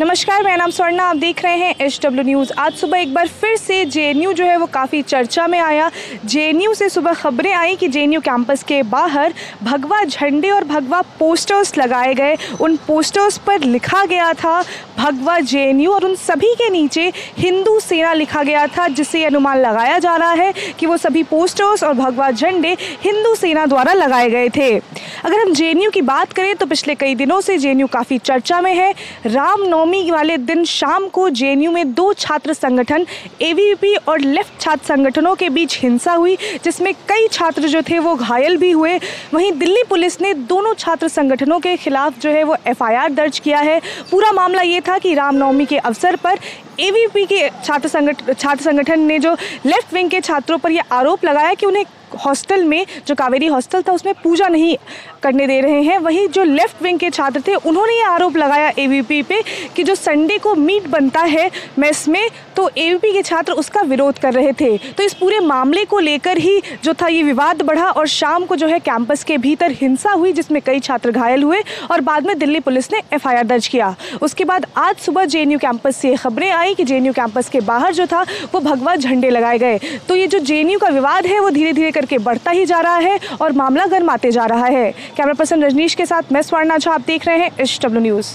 नमस्कार, मेरा नाम स्वर्णा, आप देख रहे हैं एच डब्ल्यू न्यूज़। आज सुबह एक बार फिर से जे जो है वो काफ़ी चर्चा में आया। जे से सुबह खबरें आई कि जे कैंपस के बाहर भगवा झंडे और भगवा पोस्टर्स लगाए गए। उन पोस्टर्स पर लिखा गया था, भगवा जे और उन सभी के नीचे हिंदू सेना लिखा गया था, जिससे अनुमान लगाया जा रहा है कि वो सभी पोस्टर्स और भगवा झंडे हिंदू सेना द्वारा लगाए गए थे। अगर हम जेएनयू की बात करें तो पिछले कई दिनों से जेएनयू काफ़ी चर्चा में है। रामनवमी वाले दिन शाम को जेएनयू में दो छात्र संगठन ए और लेफ़्ट छात्र संगठनों के बीच हिंसा हुई, जिसमें कई छात्र जो थे वो घायल भी हुए। वहीं दिल्ली पुलिस ने दोनों छात्र संगठनों के खिलाफ जो है वो एफआईआर दर्ज किया है। पूरा मामला ये था कि रामनवमी के अवसर पर एवीपी के छात्र संगठन छात्र संगठन ने जो लेफ़्ट विंग के छात्रों पर यह आरोप लगाया कि उन्हें हॉस्टल में, जो कावेरी हॉस्टल था, उसमें पूजा नहीं करने दे रहे हैं। वहीं जो लेफ़्ट विंग के छात्र थे, उन्होंने ये आरोप लगाया एवीपी पे कि जो संडे को मीट बनता है मेस में तो एवीपी के छात्र उसका विरोध कर रहे थे। तो इस पूरे मामले को लेकर ही जो था ये विवाद बढ़ा और शाम को जो है कैंपस के भीतर हिंसा हुई, जिसमें कई छात्र घायल हुए और बाद में दिल्ली पुलिस ने एफआईआर दर्ज किया। उसके बाद आज सुबह जेएनयू कैंपस से खबरें आई कि जेएनयू कैंपस के बाहर जो था, वो भगवा झंडे लगाए गए। तो ये जो जेएनयू का विवाद है, वो धीरे धीरे करके बढ़ता ही जा रहा है और मामला गर्माते जा रहा है। कैमरा पर्सन रजनीश के साथ मैं स्वर्णा झा, आप देख रहे हैं एच डब्ल्यू न्यूज़।